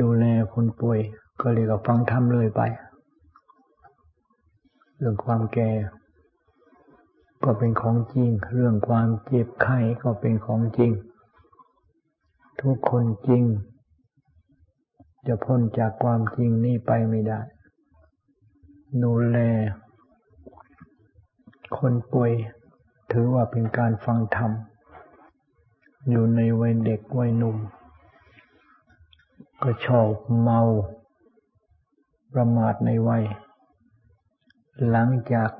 ดูแลคนป่วย ก็เรียกว่าฟังธรรมเลยไป เรื่องความแก่ ก็เป็นของจริง เรื่องความเจ็บไข้ก็เป็นของจริง ทุกคนจริง จะพ้นจากความจริงนี้ไปไม่ได้ ดูแล คนป่วย ถือว่าเป็นการฟังธรรม อยู่ในวัยเด็กวัยหนุ่ม ก็ชอบเมา ประมาทในวัย หลังจาก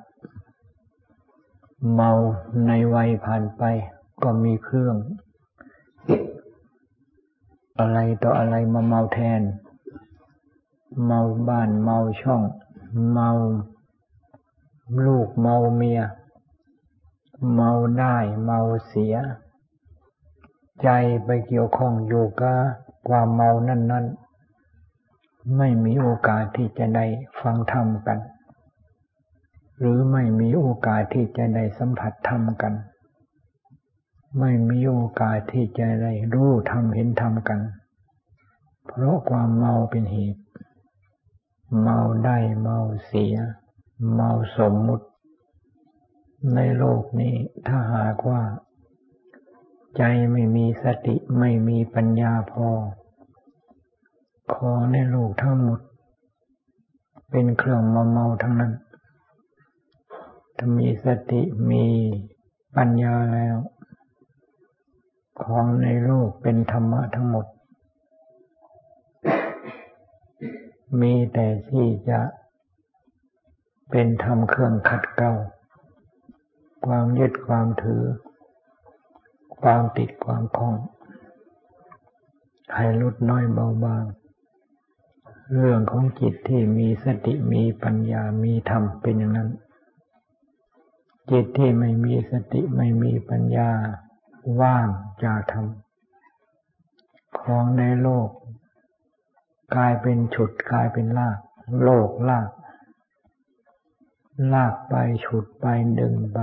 เมาในวัยผ่านไป ก็มีเครื่อง อะไรต่ออะไรมาเมาแทน เมาบ้านเมาช่อง เมาลูกเมาเมีย เมาได้เมาเสีย ใจไปเกี่ยวข้องอยู่กับ ความเมานั่นนั่นไม่มีโอกาสที่จะได้ฟังธรรมกัน หรือไม่มีโอกาสที่จะได้สัมผัสธรรมกัน ไม่มีโอกาสที่จะได้รู้ธรรมเห็นธรรมกัน เพราะความเมาเป็นเหตุ เมาได้เมาเสีย เมาสมมุติ ในโลกนี้ถ้าหากว่า ใจไม่มีสติไม่มีปัญญาพอ ของในโลกทั้งหมด เป็นเครื่องมาเมาทั้งนั้น ถ้ามีสติมีปัญญาแล้ว ของในโลกเป็นธรรมะทั้งหมด มีแต่ที่จะเป็นธรรมเครื่องขัดเกลาความยึดความถือ ความติดความคล้องให้ลดน้อยเบาบาง เรื่องของจิตที่มีสติมีปัญญามีธรรมเป็นอย่างนั้น จิตที่ไม่มีสติไม่มีปัญญาว่างจากธรรมของในโลก กลายเป็นฉุดกลายเป็นลาก โลกลาก ลากไปฉุดไปดึงไป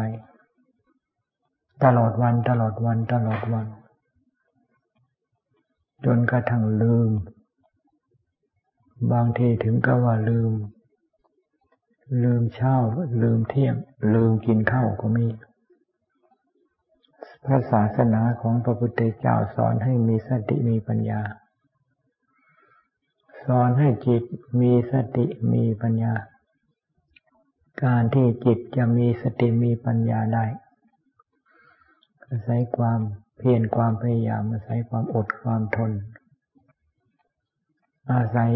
ตลอดวันตลอดวันตลอดวัน จนกระทั่งลืม บางทีถึงก็ว่าลืม ลืมเช้า ลืมเที่ยง ลืมกินข้าวก็มีพระศาสนาของพระพุทธเจ้าสอนให้มีสติมีปัญญา สอนให้จิตมีสติมีปัญญา การที่จิตจะมีสติมีปัญญาได้ อาศัยความเพียรความพยายามอาศัยความอดความทน อาศัย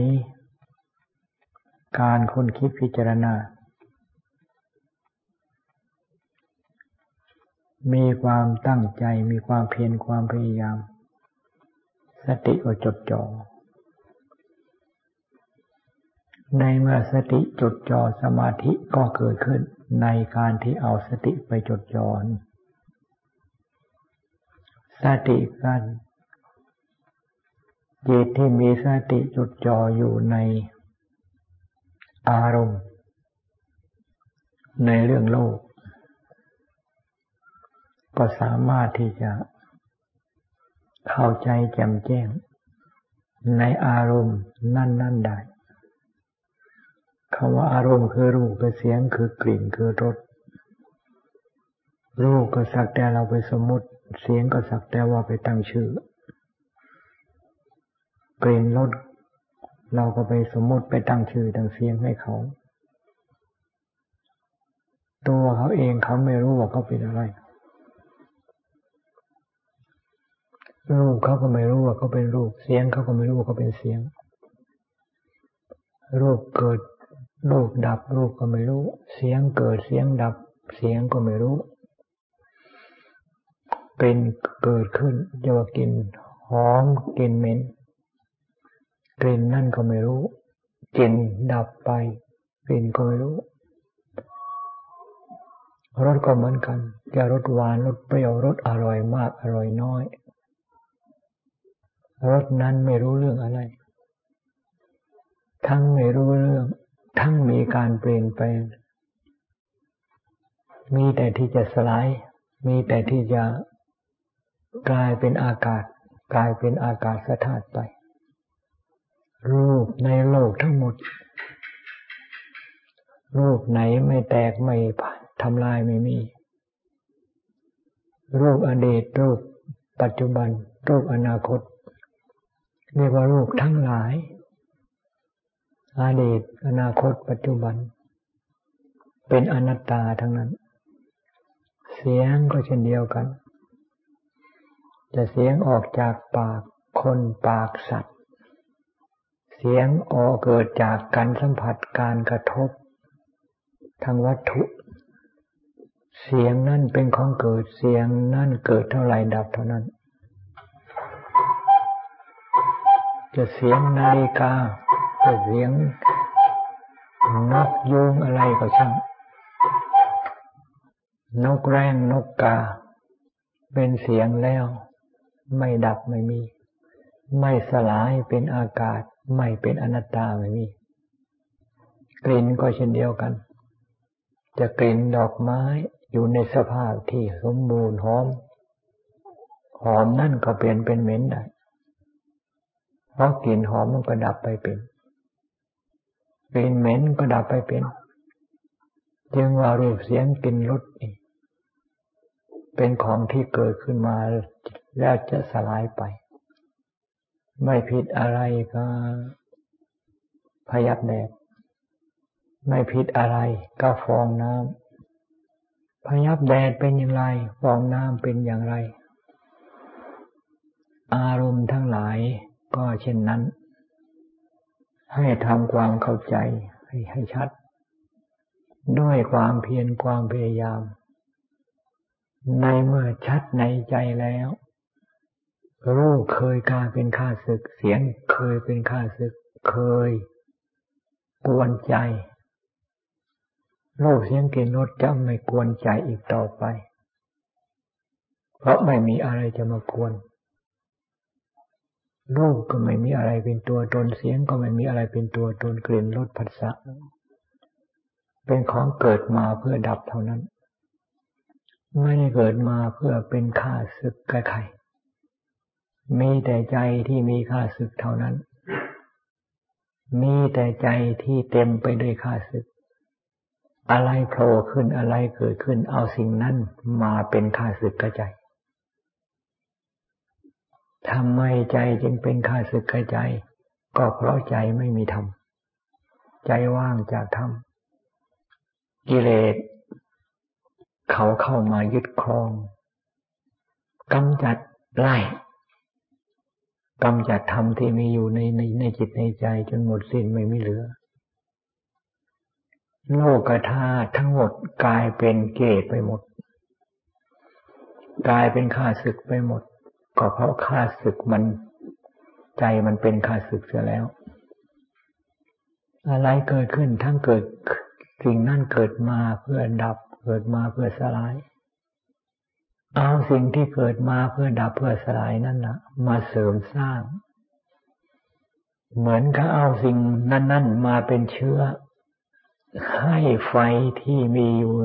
การค้นคิดพิจารณา มีความตั้งใจมีความเพียรความพยายาม สติก็จดจ่อ ในเมื่อสติจดจ่อสมาธิก็เกิดขึ้นในการที่เอาสติไปจดจ่อ สติกันจิตที่มีสติจดจ่ออยู่ในอารมณ์ ในเรื่องโลก ก็สามารถที่จะเข้าใจแจ่มแจ้ง ในอารมณ์นั่นๆได้คำว่าอารมณ์คือรูปคือเสียงคือกลิ่นคือรสรูปก็สักแต่เราไปสมมติ เสียงก็สักแต่ว่าไปตั้งชื่อกลิ่นรสเราก็ไปสมมติไปตั้งชื่อตั้งเสียงให้เขา ตัวเขาเองเขาไม่รู้ว่าเขาเป็นอะไรรูปเขาก็ไม่รู้ว่าเขาเป็นรูป เสียงเขาก็ไม่รู้ว่าเขาเป็นเสียง รูปเกิดรูปดับรูปก็ไม่รู้ เสียงเกิดเสียงดับ เสียงก็ไม่รู้ เป็นเกิดขึ้นจะว่ากินหอมกลิ่นเหม็นกลิ่นนั่นก็ไม่รู้กลิ่นดับไปกลิ่นก็ไม่รู้รสก็เหมือนกันจะรสหวานรสเปรี้ยวรสอร่อยมากอร่อยน้อยรสนั้นไม่รู้เรื่องอะไร ทั้งไม่รู้เรื่อง ทั้งมีการเปลี่ยนแปลง มีแต่ที่จะสลาย มีแต่ที่จะ กลายเป็นอากาศ กลายเป็นอากาศสธาตุไป รูปในโลกทั้งหมด รูปไหนไม่แตกไม่ทำลายไม่มี รูปอดีตรูปปัจจุบัน รูปอนาคต เรียกว่ารูปทั้งหลาย อดีตอนาคต ปัจจุบัน เป็นอนัตตาทั้งนั้น เสียงก็เช่นเดียวกัน จะเสียงออกจากปากคนปากสัตว์ เสียงออกเกิดจากการสัมผัสการกระทบ ทางวัตถุ เสียงนั่นเป็นของเกิดเสียงนั่นเกิดเท่าไรดับเท่านั้น จะเสียงนาฬิกาจะเสียงนกยุงอะไรก็ช่าง นกแร้งนกกา เป็นเสียงแล้ว ไม่ดับไม่มี ไม่สลายเป็นอากาศ ไม่เป็นอนัตตาไม่มี กลิ่นก็เช่นเดียวกัน จะกลิ่นดอกไม้อยู่ในสภาพที่สมบูรณ์หอม หอมนั่นก็เปลี่ยนเป็นเหม็นได้ เพราะกลิ่นหอมมันก็ดับไปเป็น กลิ่นเหม็นก็ดับไปเป็น จึงว่ารูปเสียงกลิ่นรสเป็นของที่เกิดขึ้นมา แล้วจะสลายไป ไม่ผิดอะไรก็พยับแดด ไม่ผิดอะไรก็ฟองน้ำพยับแดดเป็นอย่างไร ฟองน้ำเป็นอย่างไร อารมณ์ทั้งหลายก็เช่นนั้น ให้ทำความเข้าใจให้ให้ชัด ด้วยความเพียรความพยายาม ในเมื่อชัดในใจแล้ว รูปเคยกลายเป็นข้าศึก เสียงเคยเป็นข้าศึก เคยกวนใจ รูปเสียงกลิ่นรสจะไม่กวนใจอีกต่อไป เพราะไม่มีอะไรจะมากวนรูปก็ไม่มีอะไรเป็นตัวตนเสียงก็ไม่มีอะไรเป็นตัวตนกลิ่นรสผัสสะเป็นของเกิดมาเพื่อดับเท่านั้น ไม่ได้เกิดมาเพื่อเป็นข้าศึกกับใคร มีแต่ใจที่มีข้าศึกเท่านั้น มีแต่ใจที่เต็มไปด้วยข้าศึก อะไรโผล่ขึ้นอะไรเกิดขึ้น เอาสิ่งนั้นมาเป็นข้าศึกกับใจทำไมใจจึงเป็นข้าศึกใจ ก็เพราะใจไม่มีธรรม ใจว่างจากธรรม กิเลส เขาเข้ามายึดครองกำจัดไล่ กำจัดธรรมที่มีอยู่ในในในจิตในใจจนหมดสิ้นไม่มีเหลือ โลกธาตุทั้งหมดกลายเป็นเกตไปหมด กลายเป็นข้าศึกไปหมด ก็เพราะข้าศึกมันใจมันเป็นข้าศึกเสียแล้ว อะไรเกิดขึ้นทั้งเกิดสิ่งนั่นเกิดมาเพื่อดับเกิดมาเพื่อสลาย เอาสิ่งที่เกิดมาเพื่อดับเพื่อสลายนั่นนะมาเสริมสร้าง เหมือนกับเอาสิ่งนั้น ๆ มาเป็นเชื้อ ให้ไฟที่มีอยู่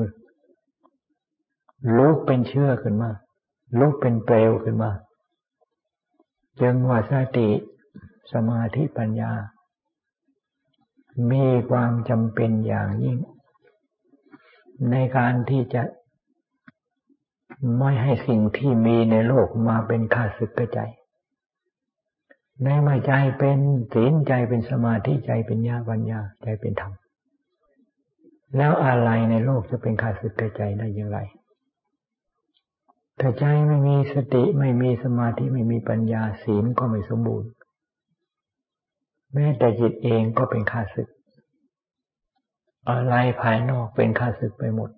ลุกเป็นเชื้อขึ้นมาลุกเป็นเปลวขึ้นมา จึงว่าสติสมาธิปัญญา มีความจำเป็นอย่างยิ่ง ในการที่จะ ไม่ให้สิ่งที่มีในโลกมาเป็นข้าศึกกระใจ ในไม่ใจเป็นศีลใจเป็นสมาธิใจเป็นญาปัญญาใจเป็นธรรม แล้วอะไรในโลกจะเป็นข้าศึกกระใจได้อย่างไรถ้าใจไม่มีสติไม่มีสมาธิไม่มีปัญญาศีลก็ไม่สมบูรณ์ แม้แต่จิตเองก็เป็นข้าศึก อะไรภายนอกเป็นข้าศึกไปหมด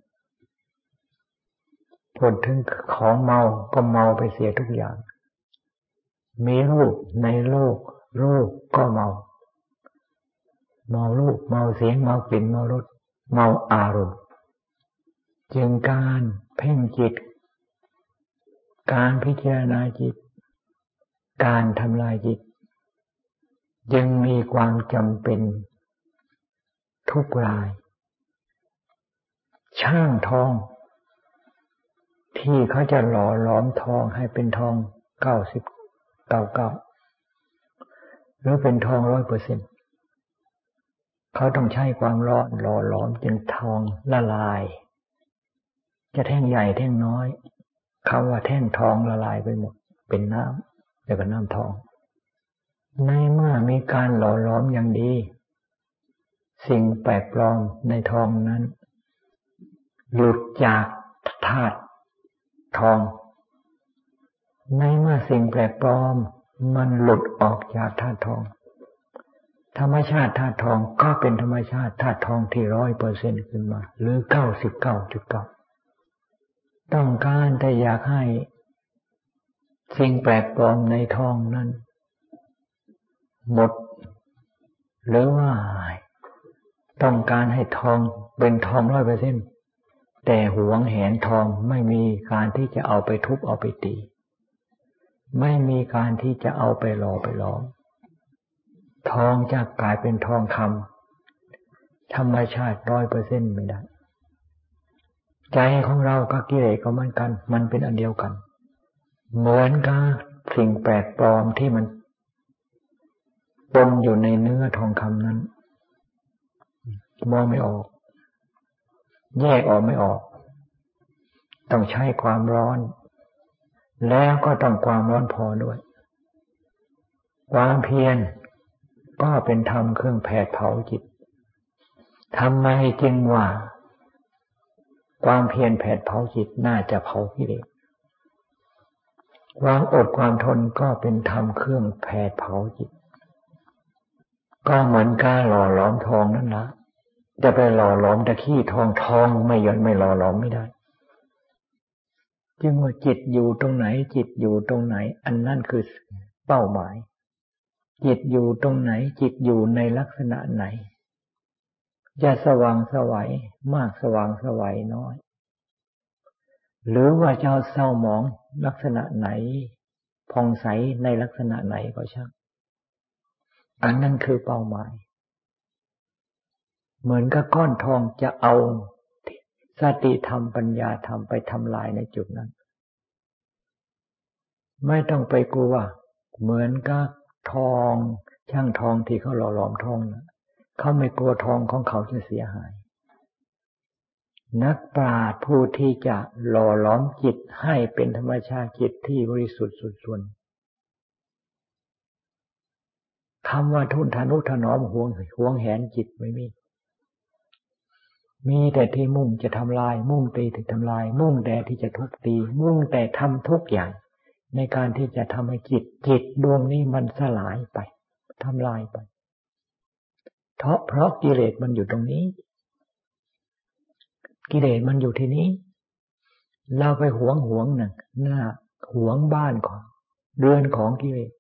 ผลถึงของเมาก็เมาไปเสียทุกอย่าง มีรูปในโลกรูปก็เมา เมารูปเมาเสียงเมากลิ่นเมารสเมาอารมณ์จึงการเพ่งจิต การพิจารณาจิต การทำลายจิตยังมีความจำเป็น ทุกราย ช่างทอง ที่เขาจะหล่อหลอมทองให้เป็นทองเก้าสิบเก้าเก้าหรือเป็นทองร้อยเปอร์เซ็นเขาต้องใช้ความร้อนหล่อหลอมจนทองละลาย จะแท่งใหญ่แท่งน้อยเขาว่าแท่งทองละลายไปหมด เป็นน้ำแล้วก็นน้ำทอง ในเมื่อมีการหล่อหลอมอย่างดี สิ่งแปลกปลอมในทองนั้น หลุดจากธาตุ ทอง ในเมื่อสิ่งแปลกปลอม มันหลุดออกจากธาตุทอง ธรรมชาติธาตุทองก็เป็นธรรมชาติธาตุทองที่ร้อยเปอร์เซ็นขึ้นมา หรือเก้าสิบเก้าจุดเก้าต้องการแต่อยากให้ สิ่งแปลกปลอมในทองนั้น หมด หรือว่าต้องการให้ทองเป็นทองร้อยเปอร์เซ็นต์ แต่หวงแหนทองไม่มีการที่จะเอาไปทุบเอาไปตี ไม่มีการที่จะเอาไปหล่อไปหลอม ทองจะกลายเป็นทองคำธรรมชาติร้อยเปอร์เซ็นต์ไม่ได้ ใจของเรากับกิเลสก็เหมือนกัน มันเป็นอันเดียวกัน เหมือนกับสิ่งแปลกปลอมที่มันปนอยู่ในเนื้อทองคำนั้น มองไม่ออก แยกออกไม่ออก ต้องใช้ความร้อน แล้วก็ต้องความร้อนพอด้วย ความเพียรก็เป็นธรรมเครื่องแผดเผาจิตทำไมจึงว่า ความเพียรแผดเผาจิตน่าจะเผากิเลสความอดความทนก็เป็นธรรมเครื่องแผดเผาจิต ก็เหมือนการหล่อหลอมทองนั่นละ จะไปหล่อหลอมตะขี้ทองทองไม่ยนไม่หล่อหลอมไม่ได้ จึงว่าจิตอยู่ตรงไหน จิตอยู่ตรงไหน อันนั่นคือเป้าหมาย จิตอยู่ตรงไหน จิตอยู่ในลักษณะไหนจะสว่างสวัยมากสว่างสวัยน้อย หรือว่าจะเศร้าหมองลักษณะไหนพองใสในลักษณะไหนก็ช่างอันนั้นคือเป้าหมาย เหมือนกับก้อนทองจะเอาสติธรรมปัญญาธรรมไปทำลายในจุดนั้น ไม่ต้องไปกลัว เหมือนกับทอง ช่างทองที่เขาหล่อหลอมทองนะเขาไม่กลัวทองของเขาจะเสียหาย นักปราชญ์ผู้ที่จะหล่อหลอมจิตให้เป็นธรรมชาติจิตที่บริสุทธิ์สุดส่วนคำว่าทุนทานุถนอมห่วงห่วงแหนจิตไม่มี มีแต่ที่มุ่งจะทำลาย มุ่งตีถึงทำลาย มุ่งแต่ที่จะทุบตี มุ่งแต่ทำทุกอย่าง ในการที่จะทำให้จิตจิตดวงนี้มันสลายไปทำลายไปเพราะเพราะกิเลสมันอยู่ตรงนี้ กิเลสมันอยู่ที่นี้ เราไปหวงหวงหนึ่งหน้าหวงบ้านของเรือนของกิเลส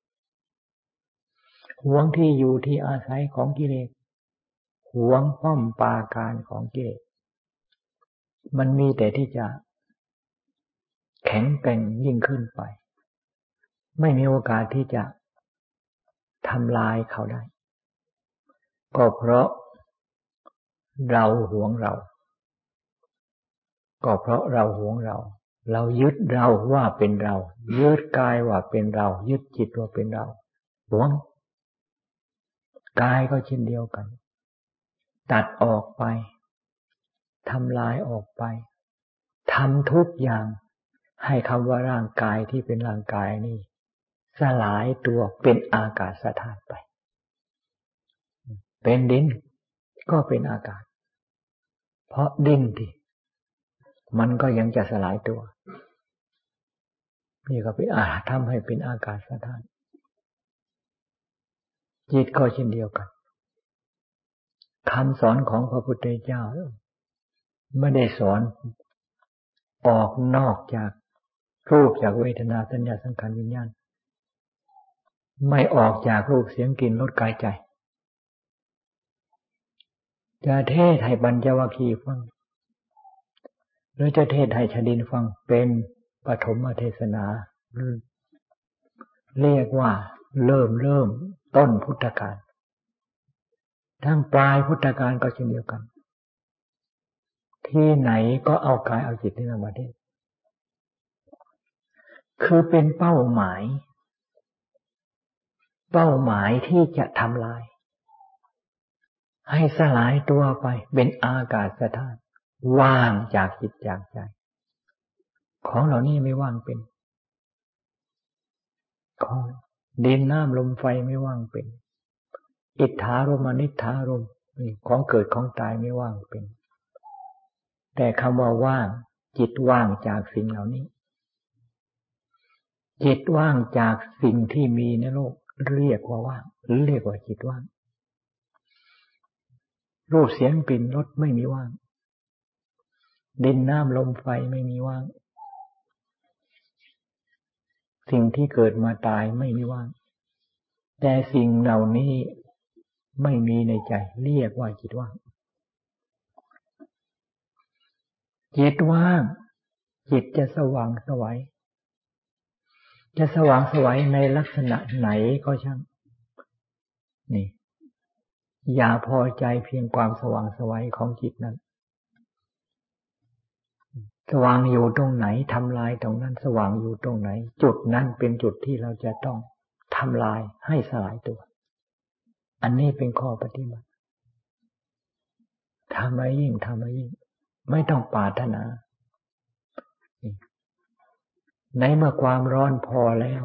หวงที่อยู่ที่อาศัยของกิเลส หวงป้อมปาการของกิเลสมันมีแต่ที่จะแข็งแกร่งยิ่งขึ้นไป ไม่มีโอกาสที่จะทำลายเขาได้ ก็เพราะเราหวงเรา ก็เพราะเราหวงเรา เรายึดเราว่าเป็นเรา ยึดกายว่าเป็นเรา ยึดจิตว่าเป็นเราหวงกายก็เช่นเดียวกัน ตัดออกไปทำลายออกไปทำทุกอย่าง ให้คำว่าร่างกายที่เป็นร่างกายนี่ สลายตัวเป็นอากาศธาตุไป เป็นดินก็เป็นอากาศ เพราะดินที่มันก็ยังจะสลายตัว นี่ก็เป็นอาทำให้เป็นอากาศสถานจิตก็เช่นเดียวกัน คำสอนของพระพุทธเจ้า ไม่ได้สอนออกนอกจากรูปจากเวทนาสัญญาสังขารวิญญาณ ไม่ออกจากรูปเสียงกลิ่นรสกายใจ จะเทศให้บัญจวัคคีฟัง หรือจะเทศให้ชดินฟังเป็นปฐมเทศนา เรียกว่าเริ่มเริ่มต้นพุทธกาล ทั้งปลายพุทธกาลก็เช่นเดียวกัน ที่ไหนก็เอากายเอาจิตนี่มาเทศคือเป็นเป้าหมาย เป้าหมายที่จะทำลาย ให้สลายตัวไปเป็นอากาศธาตุว่างจากจิตจากใจ ของเหล่านี้ไม่ว่างเป็นของดินน้ำลมไฟไม่ว่างเป็น อิทธารมนิทารมของเกิดของตายไม่ว่างเป็น แต่คำว่าว่าง จิตว่างจากสิ่งเหล่านี้ จิตว่างจากสิ่งที่มีในโลก เรียกว่าว่างหรือเรียกว่าจิตว่าง รูปเสียงกลิ่นรสไม่มีว่าง ดินน้ำลมไฟไม่มีว่าง สิ่งที่เกิดมาตายไม่มีว่าง แต่สิ่งเหล่านี้ ไม่มีในใจ เรียกว่าจิตว่าง จิตว่าง จิตจะสว่างสวัย จะสว่างสวัยในลักษณะไหนก็ช่าง นี่ อย่าพอใจเพียงความสว่างสวัยของจิตนั้น สว่างอยู่ตรงไหนทำลายตรงนั้น สว่างอยู่ตรงไหน จุดนั้นเป็นจุดที่เราจะต้องทำลายให้สลายตัว อันนี้เป็นข้อปฏิบัติทำมายิ่งทำมายิ่ง ไม่ต้องปาถนา ในเมื่อความร้อนพอแล้ว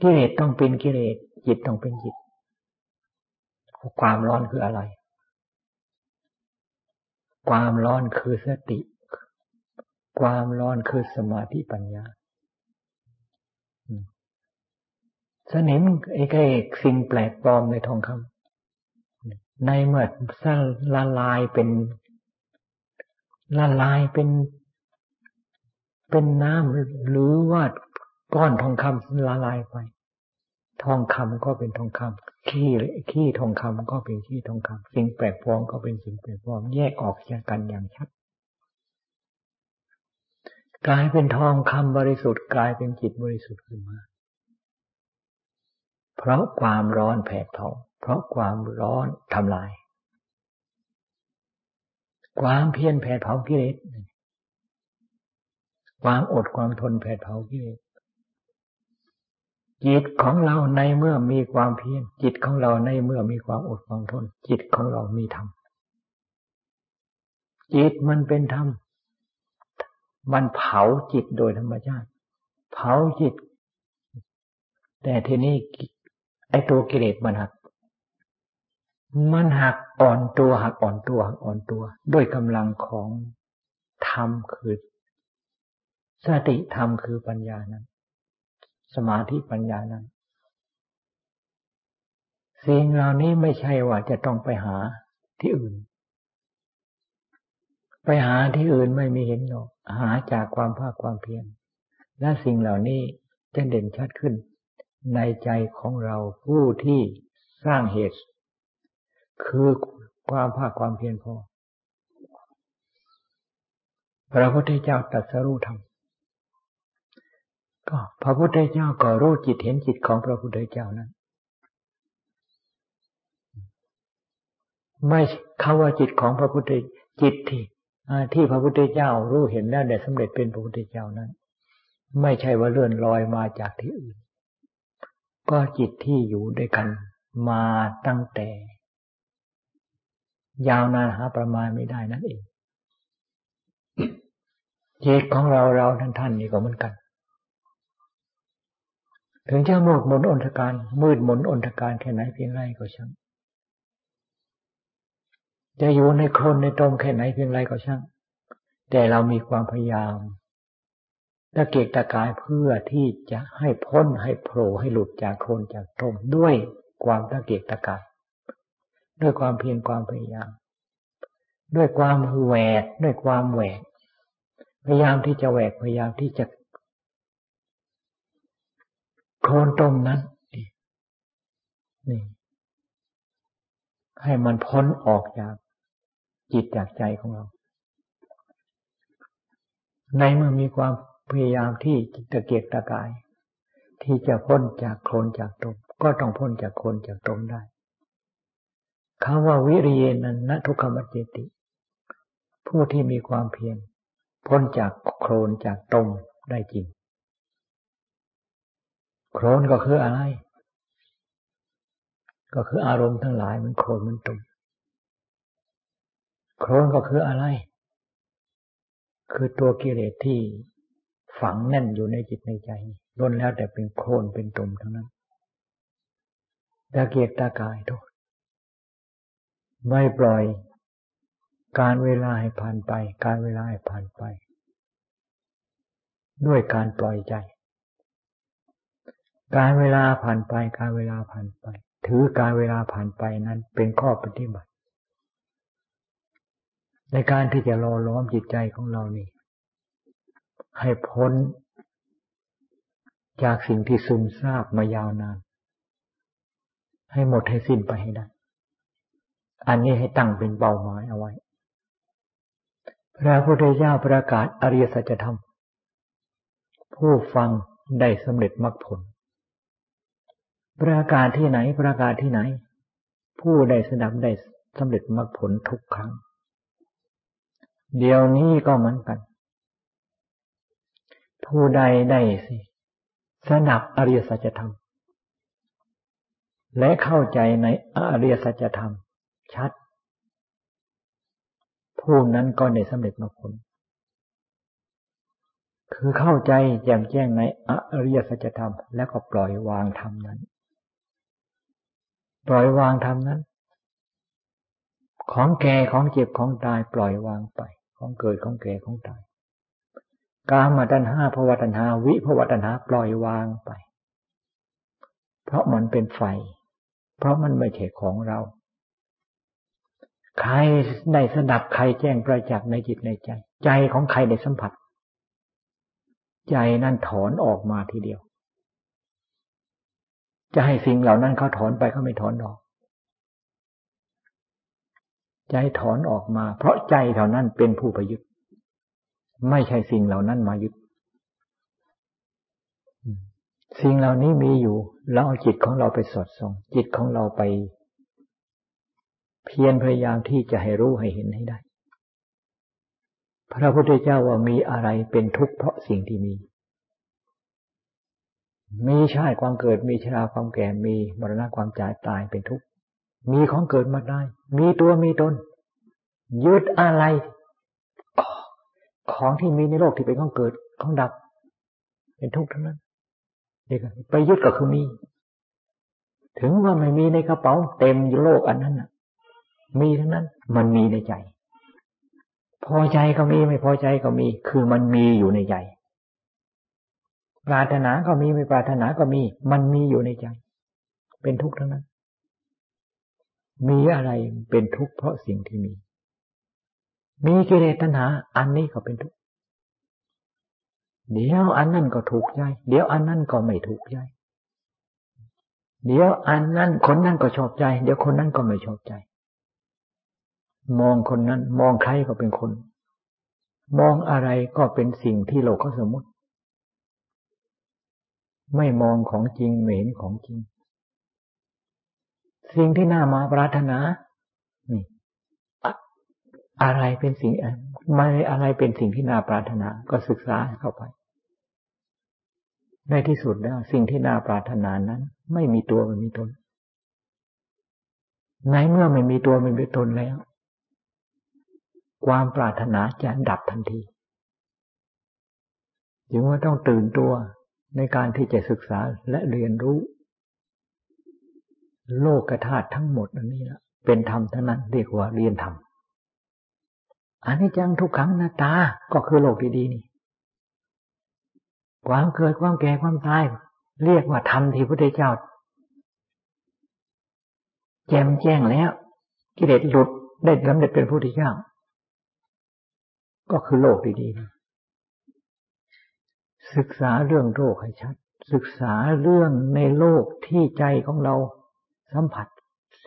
กิเลสต้องเป็นกิเลสจิตต้องเป็นจิต ความร้อนคืออะไร ความร้อนคือสติ ความร้อนคือสมาธิปัญญา สนิมไอ้ไอ้สิ่งแปลกปลอมในทองคำในเมื่อสละลายเป็นละลายเป็นเป็นน้ำหรือว่าก้อนทองคำละลายไป ทองคำก็เป็นทองคำขี้ขี้ทองคำก็เป็นขี้ทองคำสิ่งแปลกปลอมก็เป็นสิ่งแปลกปลอมแยกออกจากกันอย่างชัดกลายเป็นทองคำบริสุทธิ์กลายเป็นจิตบริสุทธิ์ขึ้นมา เพราะความร้อนแผดเผาเพราะความร้อนทำลาย ความเพียรแผดเผากิเลสความอดความทนแผดเผากิเลสจิตของเราในเมื่อมีความเพียรจิตของเราในเมื่อมีความอดความทน จิตของเรามีธรรมจิตมันเป็นธรรมมันเผาจิตโดยธรรมชาติ เผาจิต แต่ทีนี้ ไอ้ตัวกิเลสมันหัก มันหักอ่อนตัวหักอ่อนตัวหักอ่อนตัว ด้วยกำลังของธรรมคือสติธรรมคือปัญญานั้น สมาธิปัญญานั้น สิ่งเหล่านี้ไม่ใช่ว่าจะต้องไปหาที่อื่น ไปหาที่อื่นไม่มีเห็นหรอก หาจากความภาคความเพียรและสิ่งเหล่านี้จะเด่นชัดขึ้น ในใจของเราผู้ที่สร้างเหตุ คือความภาคความเพียรพอพระพุทธเจ้าตรัสรู้ธรรมก็พระพุทธเจ้าก็รู้จิตเห็นจิตของพระพุทธเจ้านั้นไม่เขาว่าจิตของพระพุทธจิตที่ที่พระพุทธเจ้ารู้เห็นแล้วได้สำเร็จเป็นพระพุทธเจ้านั้น ไม่ใช่ว่าเลื่อนลอยมาจากที่อื่น ก็จิตที่อยู่ด้วยกันมาตั้งแต่ ยาวนานหาประมาณไม่ได้นั่นเองจิตของเราเราท่านท่านนี่ก็เหมือนกัน ถึงจะมืดมนอนทการ มืดมนอนทการแค่ไหนเพียงไรก็ช่างจะอยู่ในโคลนในตมแค่ไหนเพียงไรก็ช่าง แต่เรามีความพยายาม ตะเกียกตะกายเพื่อที่จะให้พ้นให้โผล่ให้หลุดจากโคลนจากตมด้วยความตะเกียกตะกาย ด้วยความเพียรความพยายาม ด้วยความแหวกด้วยความแหวก พยายามที่จะแหวกพยายามที่จะโคลนตมนั้นนี่ให้มันพ้นออกจากจิตจากใจของเรา ในเมื่อมีความ พยายามที่ตะเกียกตะกาย ที่จะพ้นจากโคลนจากตมก็ต้องพ้นจากโคลนจากตมได้คำว่าวิริยนันนทุกขมัจเจติ ผู้ที่มีความเพียรพ้นจากโคลนจากตมได้จริง โคลนก็คืออะไร ก็คืออารมณ์ทั้งหลายมันโครนมันตมโครนก็คืออะไร คือตัวกิเลสที่ ฝังแน่นอยู่ในจิตในใจล้นแล้วแต่เป็นโครนเป็นตุ่มทั้งนั้นตาเกียกตากายโทษไม่ปล่อย การเวลาให้ผ่านไป การเวลาให้ผ่านไป ด้วยการปล่อยใจ การเวลาผ่านไป การเวลาผ่านไป ถือการเวลาผ่านไปนั้นเป็นข้อปฏิบัติ ในการที่จะรอล้อมจิตใจของเรานี่ ให้พ้น จากสิ่งที่ซึมซาบมายาวนาน ให้หมดให้สิ้นไปให้ได้ อันนี้ให้ตั้งเป็นเป้าหมายเอาไว้ พระพุทธเจ้าประกาศอริยสัจธรรม ผู้ฟังได้สำเร็จมรรคผล ประกาศที่ไหนประกาศที่ไหน ผู้ได้สดับได้สำเร็จมรรคผลทุกครั้ง เดี๋ยวนี้ก็เหมือนกัน ผู้ใดได้สิสนับอริยสัจธรรม และเข้าใจในอริยสัจธรรม ชัด ผู้นั้นก็ได้สำเร็จมรรคผลคือเข้าใจแจ่มแจ้งในอริยสัจธรรม แล้วก็ปล่อยวางธรรมนั้น ปล่อยวางธรรมนั้น ของแก่ของเจ็บของตายปล่อยวางไป ของเกิดของแก่ของตาย กามาตัณหาภวตัณหาวิภวตัณหาปล่อยวางไป เพราะมันเป็นไฟ เพราะมันไม่ใช่ของเรา ใครได้สดับใครแจ้งประจักษ์ในจิตในใจ ใจของใครได้สัมผัส ใจนั่นถอนออกมาทีเดียว จะให้สิ่งเหล่านั้นเขาถอนไปเขาไม่ถอนออกใจถอนออกมา เพราะใจเท่านั้นเป็นผู้ประยุทธ์ ไม่ใช่สิ่งเหล่านั้นมายึด สิ่งเหล่านี้มีอยู่ เราเอาจิตของเราไปสอดส่อง จิตของเราไป เพียรพยายามที่จะให้รู้ให้เห็นให้ได้ พระพุทธเจ้าว่ามีอะไรเป็นทุกข์เพราะสิ่งที่มี มีชาติความเกิด มีชราความแก่ มีมรณะความจ่ายตายเป็นทุกข์ มีของเกิดมาได้ มีตัวมีตน ยึดอะไร ของที่มีในโลกที่เป็นของเกิดของดับ เป็นทุกข์ทั้งนั้นเด็กไปยึดก็คือมี ถึงว่าไม่มีในกระเป๋า เต็มโลกอันนั้นน่ะ มีทั้งนั้น มันมีในใจ พอใจก็มีไม่พอใจก็มี คือมันมีอยู่ในใจปรารถนาก็มีไม่ปรารถนาก็มี มันมีอยู่ในใจ เป็นทุกข์ทั้งนั้น มีอะไรเป็นทุกข์เพราะสิ่งที่มี มีกิเลสตัณหา อันนี้ก็เป็นทุกข์เดี๋ยวอันนั้นก็ถูกใจ เดี๋ยวอันนั้นก็ไม่ถูกใจ เดี๋ยวอันนั้นคนนั้นก็ชอบใจ เดี๋ยวคนนั้นก็ไม่ชอบใจ มองคนนั้น มองใครก็เป็นคน มองอะไรก็เป็นสิ่งที่โลกเขาสมมติ ไม่มองของจริงไม่เห็นของจริง สิ่งที่น่ามาปรารถนา อะไรเป็นสิ่งไม่อะไรเป็นสิ่งที่น่าปรารถนา ก็ศึกษาเข้าไป ในที่สุดแล้วสิ่งที่น่าปรารถนานั้น ไม่มีตัวไม่มีตนในเมื่อไม่มีตัวไม่มีตนแล้ว ความปรารถนาจะดับทันทีจึงว่าต้องตื่นตัวในการที่จะศึกษาและเรียนรู้ โลกธาตุทั้งหมดอันนี้ละเป็นธรรมเท่านั้นเรียกว่าเรียนธรรม อันนี้จังทุกขังหน้าตา ก็คือโลกดีๆนี่ ความเกิดความแก่ความตาย เรียกว่าธรรมที่พระพุทธเจ้า แจ่มแจ้งแล้ว กิเลสหลุดได้สำเร็จเป็นพระพุทธเจ้า ก็คือโลกดีๆศึกษาเรื่องโลกให้ชัด ศึกษาเรื่องในโลกที่ใจของเราสัมผัส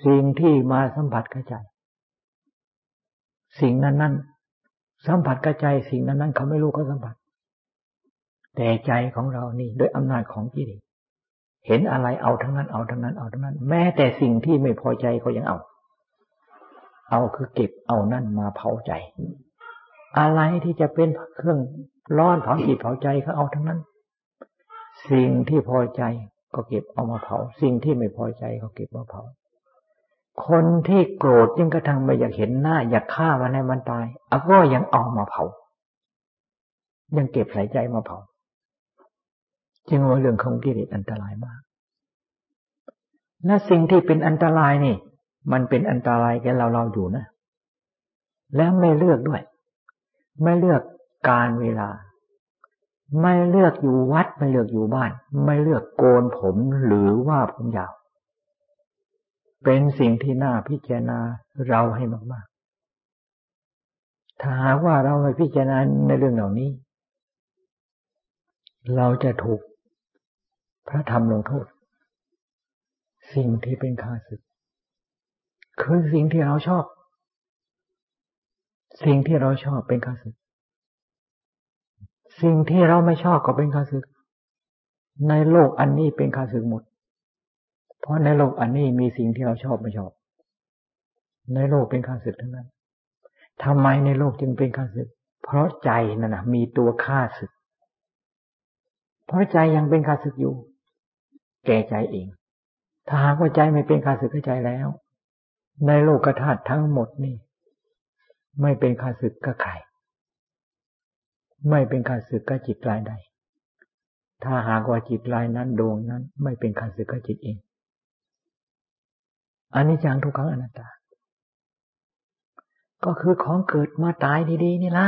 สิ่งที่มาสัมผัสกระใจ สิ่งนั้นนั้นสัมผัสกระใจสิ่งนั้นนั้นเขาไม่รู้เขาสัมผัส แต่ใจของเรานี่ด้วยอำนาจของกิเลสเห็นอะไรเอาทั้งนั้นเอาทั้งนั้นเอาทั้งนั้น แม้แต่สิ่งที่ไม่พอใจก็ยังเอา เอาคือเก็บเอานั่นมาเผาใจ อะไรที่จะเป็นเครื่องร้อนเผาจิตเผาใจเขาเอาทั้งนั้น สิ่งที่พอใจก็เก็บเอามาเผา สิ่งที่ไม่พอใจก็เก็บมาเผา คนที่โกรธยิ่งกระทั่งไม่อยากเห็นหน้า อยากฆ่ามันให้มันตายอาก็ยังเอามาเผา ยังเก็บใส่ใจมาเผา จึงว่าเรื่องของกิเลสอันตรายมาก และสิ่งที่เป็นอันตรายนี่ มันเป็นอันตรายแกเราเราอยู่นะ แล้วไม่เลือกด้วย ไม่เลือกการเวลา ไม่เลือกอยู่วัด ไม่เลือกอยู่บ้าน ไม่เลือกโกนผมหรือว่าผมยาว เป็นสิ่งที่น่าพิจารณาเราให้มากๆ ถ้าหากว่าเราไม่พิจารณาในเรื่องเหล่านี้ เราจะถูกพระธรรมลงโทษ สิ่งที่เป็นข้าศึก คือสิ่งที่เราชอบ สิ่งที่เราชอบเป็นข้าศึก สิ่งที่เราไม่ชอบก็เป็นข้าศึก ในโลกอันนี้เป็นข้าศึกหมด เพราะในโลกอันนี้มีสิ่งที่เราชอบไม่ชอบ ในโลกเป็นข้าศึกทั้งนั้นทำไมในโลกจึงเป็นข้าศึก เพราะใจนั่นนะมีตัวข้าศึก เพราะใจยังเป็นข้าศึกอยู่ แก่ใจเอง ถ้าหากว่าใจไม่เป็นข้าศึกก็ใจแล้ว ในโลกธาตุทั้งหมดนี่ ไม่เป็นข้าศึกก็ใคร ไม่เป็นข้าศึกก็จิตรายใดถ้าหากว่าจิตรายนั้นดวงนั้น ไม่เป็นข้าศึกก็จิตเอง อันนี้จังทุกขังอนัตตา ก็คือของเกิดมาตายดีๆนี่ละ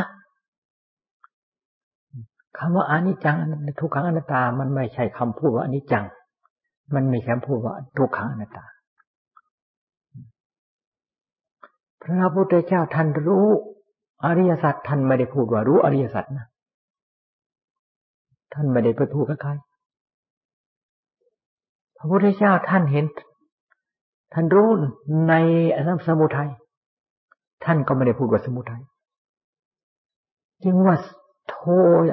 คำว่าอนิจจังทุกขังอนัตตา มันไม่ใช่คำพูดว่าอนิจจัง มันไม่ใช่คำพูดว่าทุกขังอนัตตา พระพุทธเจ้าท่านรู้ อริยสัจท่านไม่ได้พูดว่ารู้อริยสัจนะ ท่านไม่ได้ไปพูดกับใคร พระพุทธเจ้าท่านเห็น ท่านรู้ในอนัสมุทัยท่านก็ไม่ได้พูดว่าสมุทัยจึงว่าโท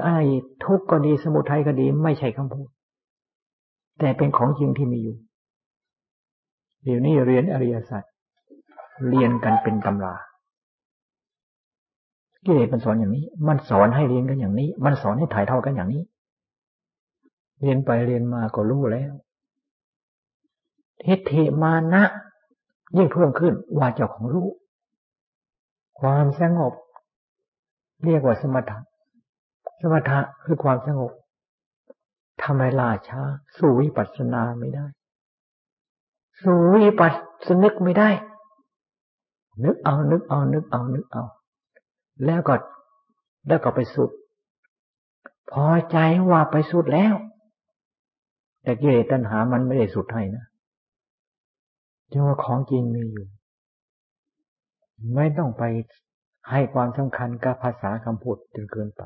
ไอ้ทุกข์ก็ดีสมุทัยก็ดี ไม่ใช่คำพูด แต่เป็นของจริงที่มีอยู่ เดี๋ยวนี้เรียนอริยสัจเรียนกันเป็นตำรากิเลสมันสอนอย่างนี้ มันสอนให้เรียนกันอย่างนี้ มันสอนให้ถ่ายทอดกันอย่างนี้ เรียนไปเรียนมาก็รู้แล้ว ทิฏฐิมานะ ยิ่งเพิ่มขึ้นว่าเจ้าของรู้ ความสงบ เรียกว่าสมถะสมถะคือความสงบทำไมลาช้า สู่วิปัสสนาไม่ได้ สู่วิปัสสนึกไม่ได้ นึกเอานึกเอานึกเอานึกเอา แล้วก็แล้วก็ไปสุด พอใจว่าไปสุดแล้ว แต่กิเลสตัณหามันไม่ได้สุดให้นะ จึงว่าของจริงมีอยู่ ไม่ต้องไปให้ความสำคัญกับภาษาคำพูดจนเกินไป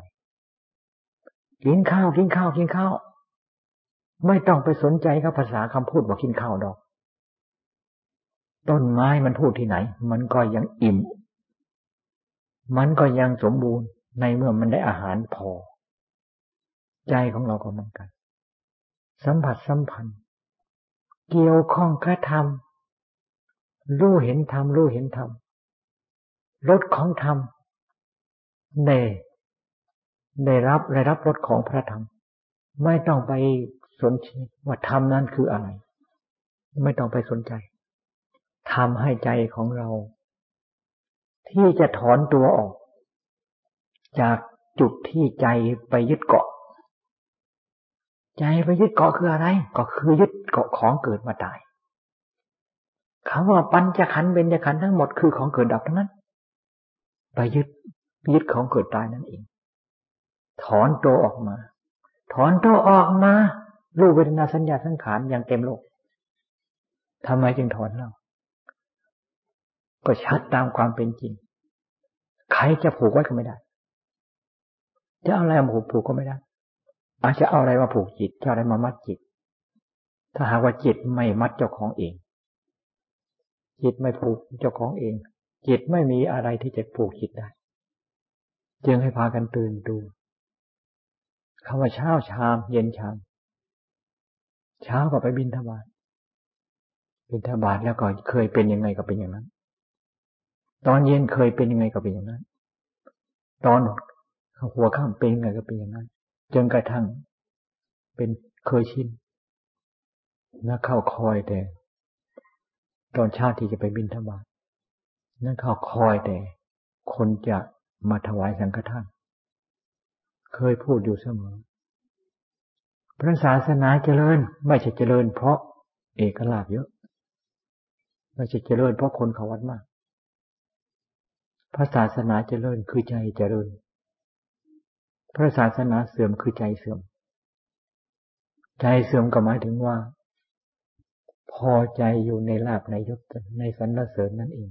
กินข้าวกินข้าวกินข้าว ไม่ต้องไปสนใจกับภาษาคำพูดว่ากินข้าวดอก ต้นไม้มันพูดที่ไหน มันก็ยังอิ่ม มันก็ยังสมบูรณ์ในเมื่อมันได้อาหารพอ ใจของเราก็เหมือนกัน สัมผัสสัมพันธ์ เกี่ยวข้องกระทำ รู้เห็นธรรมรู้เห็นธรรมรสของธรรมในได้รับได้รับรสของพระธรรม ไม่ต้องไปสนใจว่าธรรมนั้นคืออะไร ไม่ต้องไปสนใจทำให้ใจของเรา ที่จะถอนตัวออก จากจุดที่ใจไปยึดเกาะ ใจไปยึดเกาะคืออะไร ก็คือยึดเกาะของเกิดมาตาย คำว่าปัญจขันธ์เบญจขันธ์ทั้งหมดคือของเกิดดับทั้งนั้น ไปยึดยึดของเกิดตายนั่นเอง ถอนตัวออกมา ถอนตัวออกมารูปเวทนาสัญญาสังขารอย่างเต็มโลกทำไมจึงถอนเราก็ชัดตามความเป็นจริง ใครจะผูกไว้ก็ไม่ได้ จะเอาอะไรมาผูกผูกก็ไม่ได้ อาจจะเอาอะไรมาผูกจิตจะอะไรมามัดจิต ถ้าหากว่าจิตไม่มัดเจ้าของเอง จิตไม่ผูกเจ้าของเอง จิตไม่มีอะไรที่จะผูกจิตได้ จึงให้พากันตื่นดูคำว่าเช้าชามเย็นชาม เช้าก็ไปบินทบาทบินทบาทแล้วก็เคยเป็นยังไงก็เป็นอย่างนั้น ตอนเย็นเคยเป็นยังไงก็เป็นอย่างนั้น ตอนหัวข้ามเป็นยังไงก็เป็นอย่างนั้นจนกระทั่งเป็นเคยชินแล้วเข้าคอยแต่ ตอนเช้าที่จะไปบินธบาตนั่นเขาคอยแต่ คนจะมาถวายสังฆทาน เคยพูดอยู่เสมอ พระศาสนาเจริญไม่ใช่เจริญ เพราะเอกลาภเยอะไม่ใช่เจริญเพราะคนเขาวัดมาก พระศาสนาเจริญคือใจเจริญ พระศาสนาเสื่อมคือใจเสื่อม ใจเสื่อมก็หมายถึงว่า พอใจอยู่ในลาบในยศในสรรเสริญนั่นเอง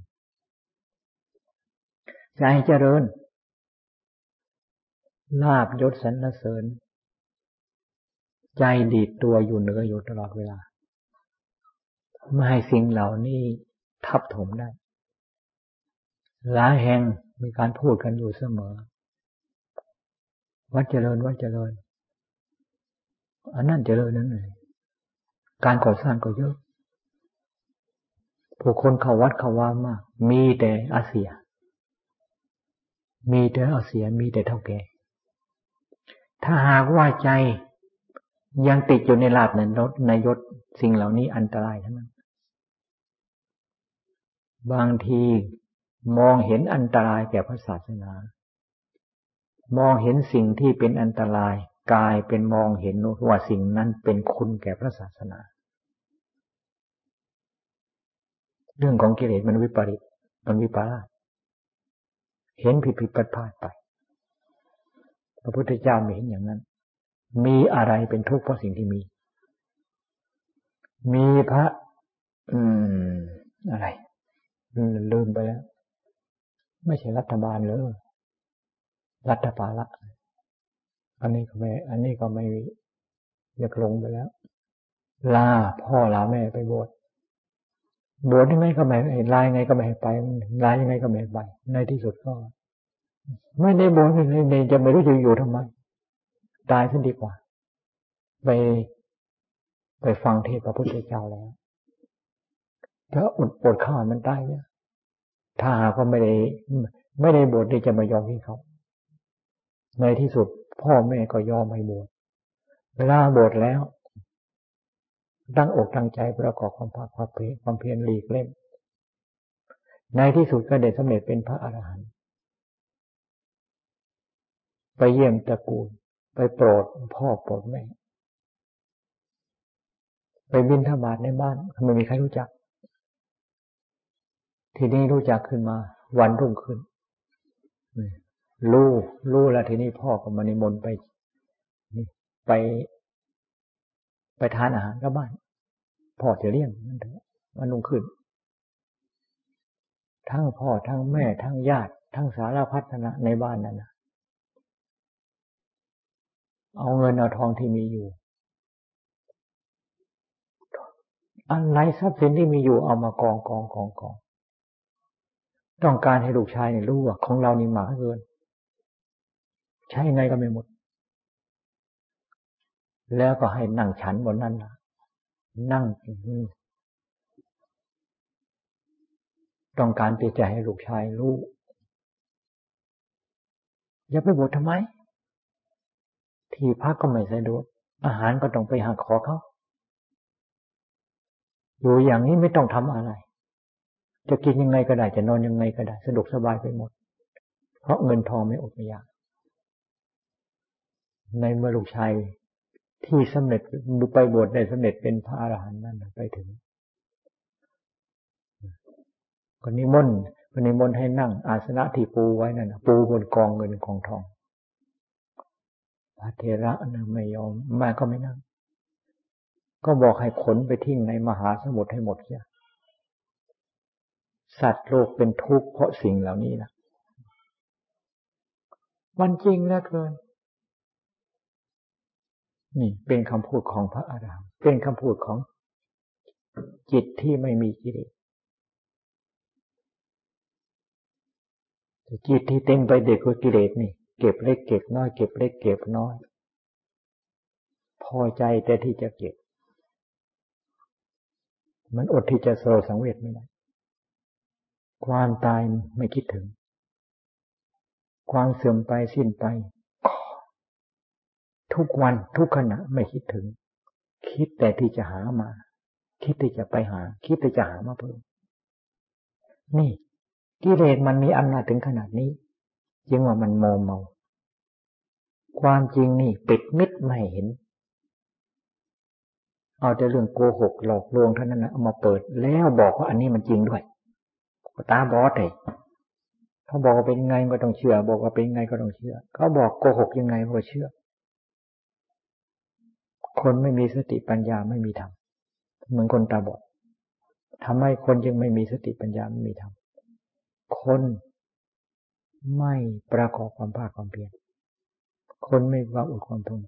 ใจเจริญลาบยศสรรเสริญ ใจดีดตัวอยู่เหนืออยู่ตลอดเวลา ไม่ให้สิ่งเหล่านี้ทับถมได้หลายแห่งมีการพูดกันอยู่เสมอ วัดเจริญวัดเจริญ อันนั้นเจริญนั่นเลยการก่อสร้างก็เยอะ ผู้คนเข้าวัดเข้าว่ามาก มีแต่อาเซีย มีแต่อาเสีย มีแต่เท่าแก่ ถ้าหากว่าใจยังติดอยู่ในลาบในรถในยศสิ่งเหล่านี้อันตรายทั้งนั้น บางทีมองเห็นอันตรายแก่พระศาสนา มองเห็นสิ่งที่เป็นอันตรายกลายเป็นมองเห็นว่าสิ่งนั้นเป็นคุณแก่พระศาสนา เรื่องของกิเลสมันวิปริตมันวิปลาสเห็นผิดผิดพลาดพลาดไป พระพุทธเจ้าไม่เห็นอย่างนั้น มีอะไรเป็นทุกข์เพราะสิ่งที่มี มีพระ อืม อะไรลืมไปแล้ว ไม่ใช่รัฐบาลเลยรัฐบาลละอันนี้ก็ไม่ อันนี้ก็ไม่อยากลงไปแล้ว ลาพ่อลาแม่ไปบวช บวชยังไงก็ไม่ลายยังไงก็ไม่ไปลายยังไงก็ไม่ไป ในที่สุดก็ ไม่ได้บวชเลยจะไม่รู้จะอยู่ทำไม ตายซะดีกว่า ไปไปฟังเทศพระพุทธเจ้าแล้วถ้าอดปวดข้ามันตายเนี่ยถ้าหากว่าไม่ได้ไม่ได้บวชที่จะมายอมให้เขา ในที่สุดพ่อแม่ก็ยอมให้บวชเวลาบวชแล้ว ตั้งอกตั้งใจประกอบความภาคความเพียรความเพียรหลีกเล่น ในที่สุดก็ได้สำเร็จเป็นพระอรหันต์ไปเยี่ยมตระกูล ไปโปรดพ่อโปรดแม่ ไปบินธบาตในบ้านไม่มีใครรู้จัก ทีนี้รู้จักขึ้นมา วันรุ่งขึ้นรู้รู้แล้วทีนี้พ่อก็มานิมนต์ไปไปไปทานอาหารกับบ้าน พ่อจะเลี้ยงนั่นเถอะวันรุ่งขึ้น ทั้งพ่อทั้งแม่ทั้งญาติ ทั้งสารพัดนะในบ้านนั่นนะเอาเงินเอาทองที่มีอยู่ อะไรทรัพย์สินที่มีอยู่เอามากองกองกองกอง ต้องการให้ลูกชายเนี่ยรู้ว่าของเรานี่หมาเกิน ใช้ไงก็ไม่หมด แล้วก็ให้นั่งฉันบนนั้นนะ นั่งต้องการที่จะให้ลูกชายรู้อย่าไปบวชทำไม ที่พักก็ไม่สะดวกอาหารก็ต้องไปหาขอเขาอยู่อย่างนี้ไม่ต้องทำอะไร จะกินยังไงก็ได้ จะนอนยังไงก็ได้ สะดวกสบายไปหมด เพราะเงินทองไม่อดไม่ยาก ในเมื่อลูกชาย ที่สำเร็จไปบวชได้สำเร็จเป็นพระอรหันต์นั่นไปถึงคนนิมนต์คนนิมนต์ให้นั่ง อาสนะที่ปูไว้นั่นปูบนกองเงินกองทองพระเทระนะไม่ยอมแม่ก็ไม่นั่ง ก็บอกให้ขนไปทิ้งในมหาสมุทรให้หมดเสียสัตว์โลกเป็นทุกข์เพราะสิ่งเหล่านี้นะมันจริงแล้วเกิน นี่เป็นคำพูดของพระอาราเป็นคำพูดของจิตที่ไม่มีกิเลสจิตที่เต็มไปเด็กด้วยกิเลสนี่ เก็บเล็กเก็บน้อยเก็บเล็กเก็บน้อย พอใจแต่ที่จะเก็บ มันอดที่จะโศสังเวชไม่ได้ความตายไม่คิดถึง ความเสื่อมไปสิ้นไป ทุกวันทุกขณะไม่คิดถึง คิดแต่ที่จะหามา คิดที่จะไปหา คิดที่จะหามาเพิ่ม นี่กิเลสมันมีอำนาจถึงขนาดนี้จึงว่ามันโมเมา ความจริงนี่ปิดมิดไม่เห็น เอาแต่เรื่องโกหกหลอกลวงเท่านั้นนะเอามาเปิดแล้วบอกว่าอันนี้มันจริงด้วยตาบอดเลยเขาบอกว่าเป็นไงก็ต้องเชื่อ บอกว่าเป็นไงก็ต้องเชื่อ เขาบอกโกหกยังไงก็เชื่อ คนไม่มีสติปัญญาไม่มีธรรมเหมือนคนตาบอดทำให้คนยังไม่มีสติปัญญาไม่มีธรรมคนไม่ประกอบความภาคความเพียรคนไม่ว่าอดความทน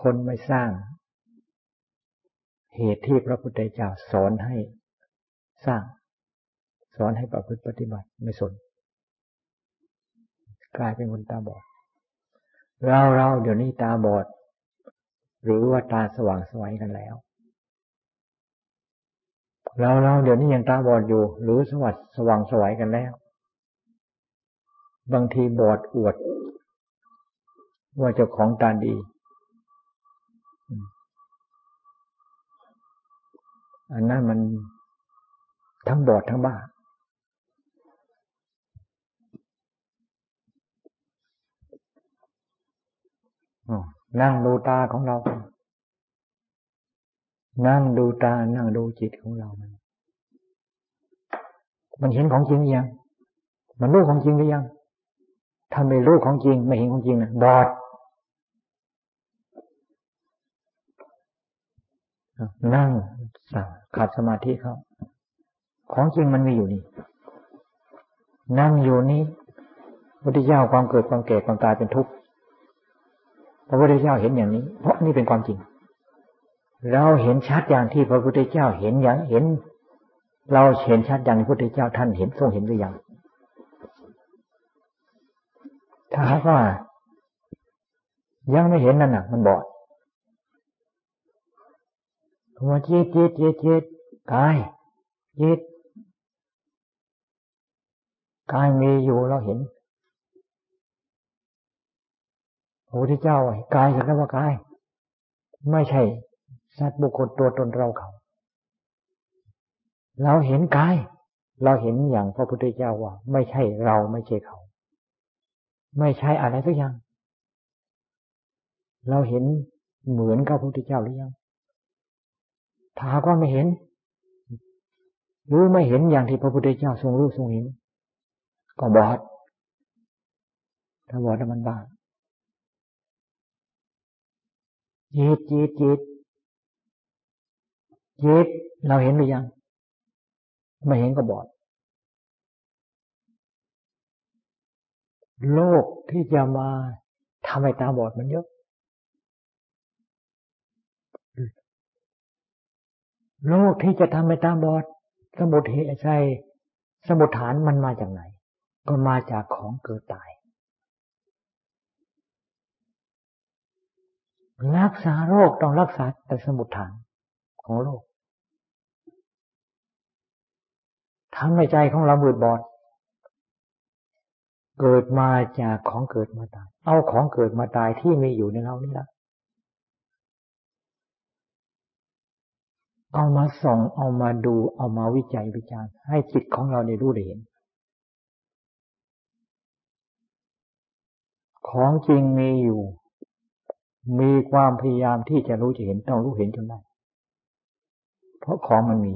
คนไม่สร้าง เหตุที่พระพุทธเจ้าสอนให้สร้าง สอนให้ประพฤติปฏิบัติไม่สน กลายเป็นคนตาบอดเราเราเดี๋ยวนี้ตาบอด หรือว่าตาสว่างสวัยกันแล้วเราเราเดี๋ยวนี้ยังตาบอดอยู่ หรือสวัสดสว่างสวัยกันแล้ว บางทีบอดอวด ว่าเจ้าของตาดี อันนั้นมันทั้งบอดทั้งบ้า นั่งดูตาของเรา นั่งดูตา นั่งดูจิตของเรา มันมันเห็นของจริงยัง มันรู้ของจริงหรือยัง ถ้าไม่รู้ของจริง ไม่เห็นของจริงนะบอด นั่งสั่งขาดสมาธิเขาของจริงมันมีอยู่นี่ นั่งอยู่นี้พุทธเจ้าความเกิดความแก่ความตายเป็นทุกข์ พระพุทธเจ้าเห็นอย่างนี้ เพราะนี่เป็นความจริง เราเห็นชัดอย่างที่พระพุทธเจ้าเห็นอย่างเห็น เราเห็นชัดอย่างที่พระพุทธเจ้าท่านเห็นทรงเห็นหรือยังถ้าว่า ยังไม่เห็นนั่นน่ะ มันบอดหัวจิตจิตจิตจิตกายจิตกายมีอยู่เราเห็น พระพุทธเจ้ากายสักว่ากาย ไม่ใช่สัตว์บุคคลตัวตนเราเขาเราเห็นกาย เราเห็นอย่างพระพุทธเจ้าว่า ไม่ใช่เราไม่ใช่เขา ไม่ใช่อะไรสักอย่าง เราเห็นเหมือนกับพระพุทธเจ้าหรือยังถ้าก็ไม่เห็นรู้ไม่เห็นอย่างที่พระพุทธเจ้าทรงรู้ทรงเห็น ก็บอด ถ้าบอดมันบ้า จิตจิตจิตจิตเราเห็นหรือยัง ไม่เห็นก็บอด โลกที่จะมาทำให้ตาบอดมันเยอะ โลกที่จะทำให้ตาบอด สมุทเหตุใช่สมุทฐานมันมาจากไหน ก็มาจากของเกิดตาย รักษาโรคต้องรักษาแต่สมุทฐานของโลกทำให้ใจของเราบืดบอด เกิดมาจากของเกิดมาตาย เอาของเกิดมาตายที่มีอยู่ในเรานี่ละเอามาส่องเอามาดูเอามาวิจัยวิจารณ์ให้จิตของเราได้รู้เห็น ของจริงมีอยู่ มีความพยายามที่จะรู้จะเห็นต้องรู้เห็นจนได้ เพราะของมันมี